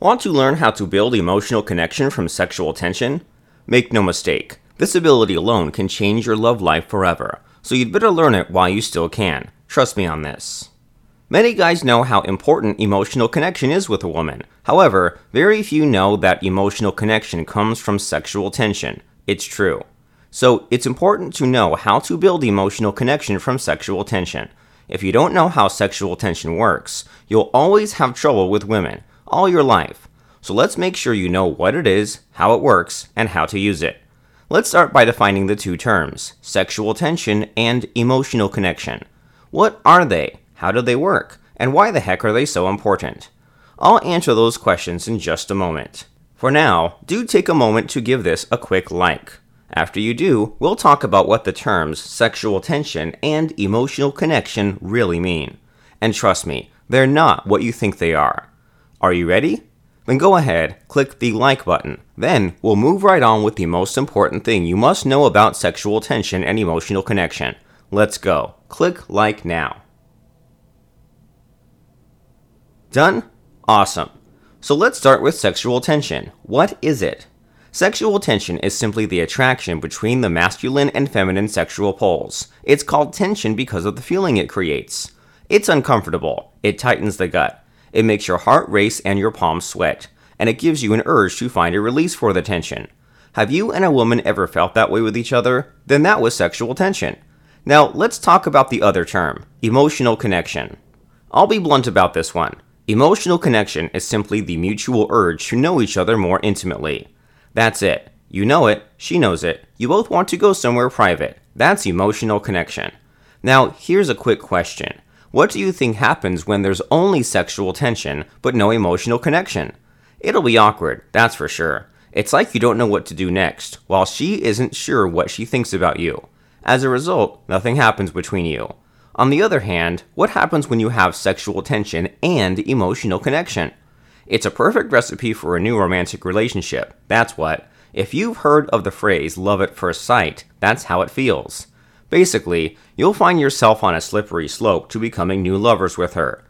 Want to learn how to build emotional connection from sexual tension? Make no mistake, this ability alone can change your love life forever, so you'd better learn it while you still can. Trust me on this. Many guys know how important emotional connection is with a woman. However, very few know that emotional connection comes from sexual tension. It's true. So, it's important to know how to build emotional connection from sexual tension. If you don't know how sexual tension works, you'll always have trouble with women, all your life. So let's make sure you know what it is, how it works, and how to use it. Let's start by defining the two terms sexual tension and emotional connection. What are they? How do they work? And why the heck are they so important? I'll answer those questions in just a moment. For now, do take a moment to give this a quick like. After you do, we'll talk about what the terms sexual tension and emotional connection really mean. And trust me, they're not what you think they are. Are you ready? Then go ahead, click the like button. Then we'll move right on with the most important thing you must know about sexual tension and emotional connection. Let's go. Click like now. Done? Awesome. So let's start with sexual tension. What is it? Sexual tension is simply the attraction between the masculine and feminine sexual poles. It's called tension because of the feeling it creates. It's uncomfortable, it tightens the gut, it makes your heart race and your palms sweat, and it gives you an urge to find a release for the tension. Have you and a woman ever felt that way with each other? Then that was sexual tension. Now, let's talk about the other term emotional connection. I'll be blunt about this one. Emotional connection is simply the mutual urge to know each other more intimately. That's it. You know it, she knows it, you both want to go somewhere private. That's emotional connection. Now, here's a quick question. What do you think happens when there's only sexual tension but no emotional connection? It'll be awkward, that's for sure. It's like you don't know what to do next, while she isn't sure what she thinks about you. As a result, nothing happens between you. On the other hand, what happens when you have sexual tension and emotional connection? It's a perfect recipe for a new romantic relationship. That's what. If you've heard of the phrase love at first sight, that's how it feels. Basically, you'll find yourself on a slippery slope to becoming new lovers with her.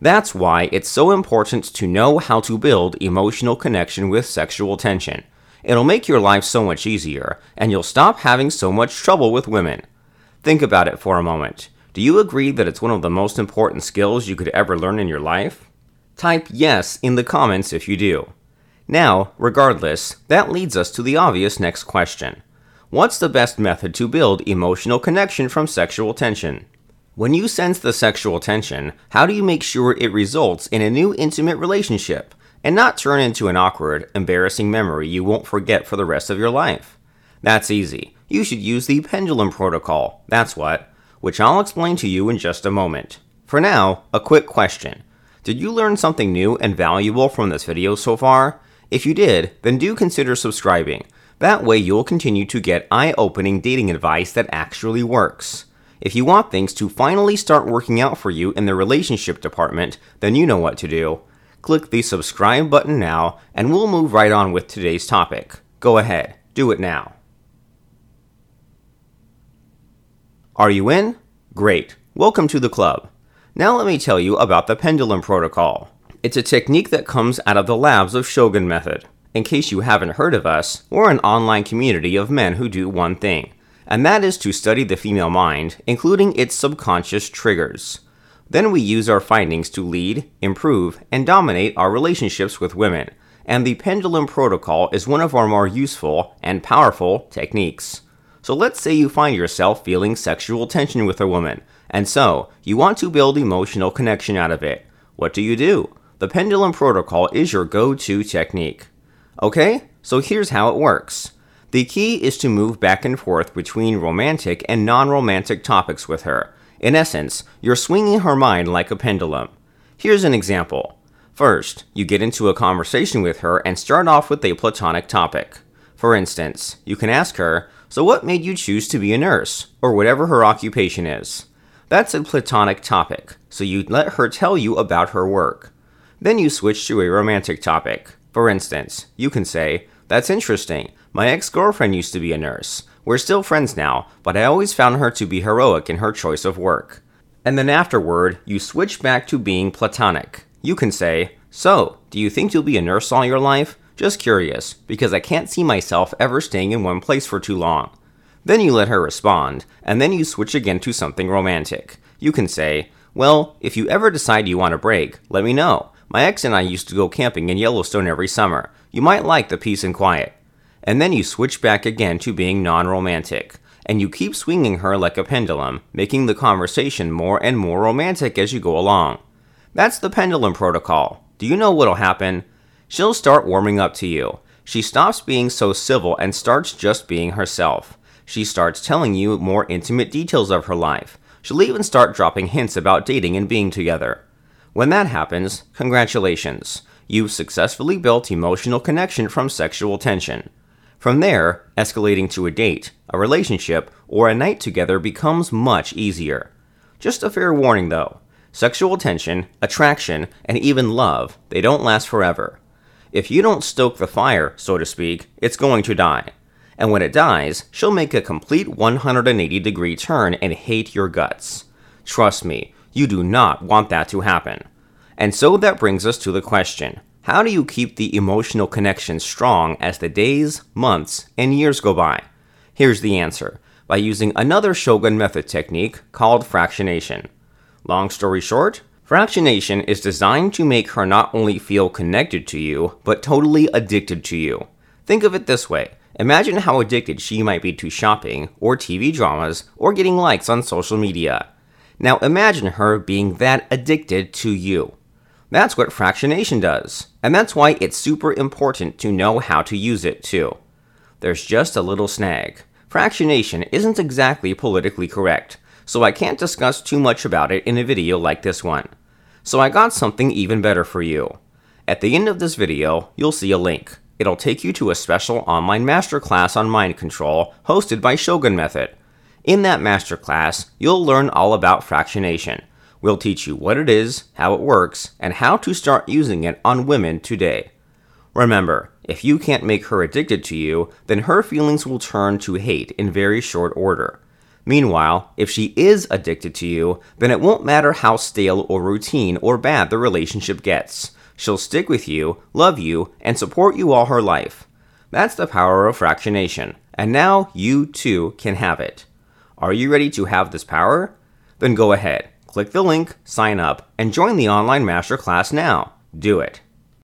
That's why it's so important to know how to build emotional connection with sexual tension. It'll make your life so much easier, and you'll stop having so much trouble with women. Think about it for a moment. Do you agree that it's one of the most important skills you could ever learn in your life? Type yes in the comments if you do. Now, regardless, that leads us to the obvious next question. What's the best method to build emotional connection from sexual tension? When you sense the sexual tension, how do you make sure it results in a new intimate relationship and not turn into an awkward, embarrassing memory you won't forget for the rest of your life? That's easy. You should use the pendulum protocol, that's what, which I'll explain to you in just a moment. For now, a quick question. Did you learn something new and valuable from this video so far? If you did, then do consider subscribing. That way you'll continue to get eye-opening dating advice that actually works. If you want things to finally start working out for you in the relationship department, then you know what to do. Click the subscribe button now, and we'll move right on with today's topic. Go ahead, do it now. Are you in? Great. Welcome to the club. Now let me tell you about the pendulum protocol. It's a technique that comes out of the labs of Shogun Method. In case you haven't heard of us, we're an online community of men who do one thing, and that is to study the female mind, including its subconscious triggers. Then we use our findings to lead, improve, and dominate our relationships with women, and the pendulum protocol is one of our more useful and powerful techniques. So let's say you find yourself feeling sexual tension with a woman, and so, you want to build emotional connection out of it. What do you do? The pendulum protocol is your go to technique. Okay, so here's how it works. The key is to move back and forth between romantic and non romantic topics with her. In essence, you're swinging her mind like a pendulum. Here's an example. First, you get into a conversation with her and start off with a platonic topic. For instance, you can ask her, So what made you choose to be a nurse? Or whatever her occupation is. That's a platonic topic, so you let her tell you about her work. Then you switch to a romantic topic. For instance, you can say, That's interesting. My ex girlfriend used to be a nurse. We're still friends now, but I always found her to be heroic in her choice of work. And then afterward, you switch back to being platonic. You can say, So, do you think you'll be a nurse all your life? Just curious, because I can't see myself ever staying in one place for too long. Then you let her respond, and then you switch again to something romantic. You can say, Well, if you ever decide you want a break, let me know. My ex and I used to go camping in Yellowstone every summer. You might like the peace and quiet. And then you switch back again to being non romantic. And you keep swinging her like a pendulum, making the conversation more and more romantic as you go along. That's the pendulum protocol. Do you know what'll happen? She'll start warming up to you. She stops being so civil and starts just being herself. She starts telling you more intimate details of her life. She'll even start dropping hints about dating and being together. When that happens, congratulations. You've successfully built emotional connection from sexual tension. From there, escalating to a date, a relationship, or a night together becomes much easier. Just a fair warning though sexual tension, attraction, and even love, they don't last forever. If you don't stoke the fire, so to speak, it's going to die and when it dies, she'll make a complete 180 degree turn and hate your guts. Trust me, you do not want that to happen. And so that brings us to the question how do you keep the emotional connection strong as the days, months, and years go by? Here's the answer by using another Shogun method technique called fractionation. Long story short, fractionation is designed to make her not only feel connected to you, but totally addicted to you. Think of it this way Imagine how addicted she might be to shopping, or TV dramas, or getting likes on social media. Now imagine her being that addicted to you. That's what fractionation does, and that's why it's super important to know how to use it too. There's just a little snag. Fractionation isn't exactly politically correct, so I can't discuss too much about it in a video like this one. So I got something even better for you. At the end of this video, you'll see a link. It'll take you to a special online masterclass on mind control hosted by Shogun Method. In that masterclass, you'll learn all about fractionation. We'll teach you what it is, how it works, and how to start using it on women today. Remember, if you can't make her addicted to you, then her feelings will turn to hate in very short order. Meanwhile, if she is addicted to you, then it won't matter how stale or routine or bad the relationship gets. She'll stick with you, love you, and support you all her life. That's the power of fractionation, and now you too can have it. Are you ready to have this power? Then go ahead, click the link, sign up, and join the online masterclass now. Do it.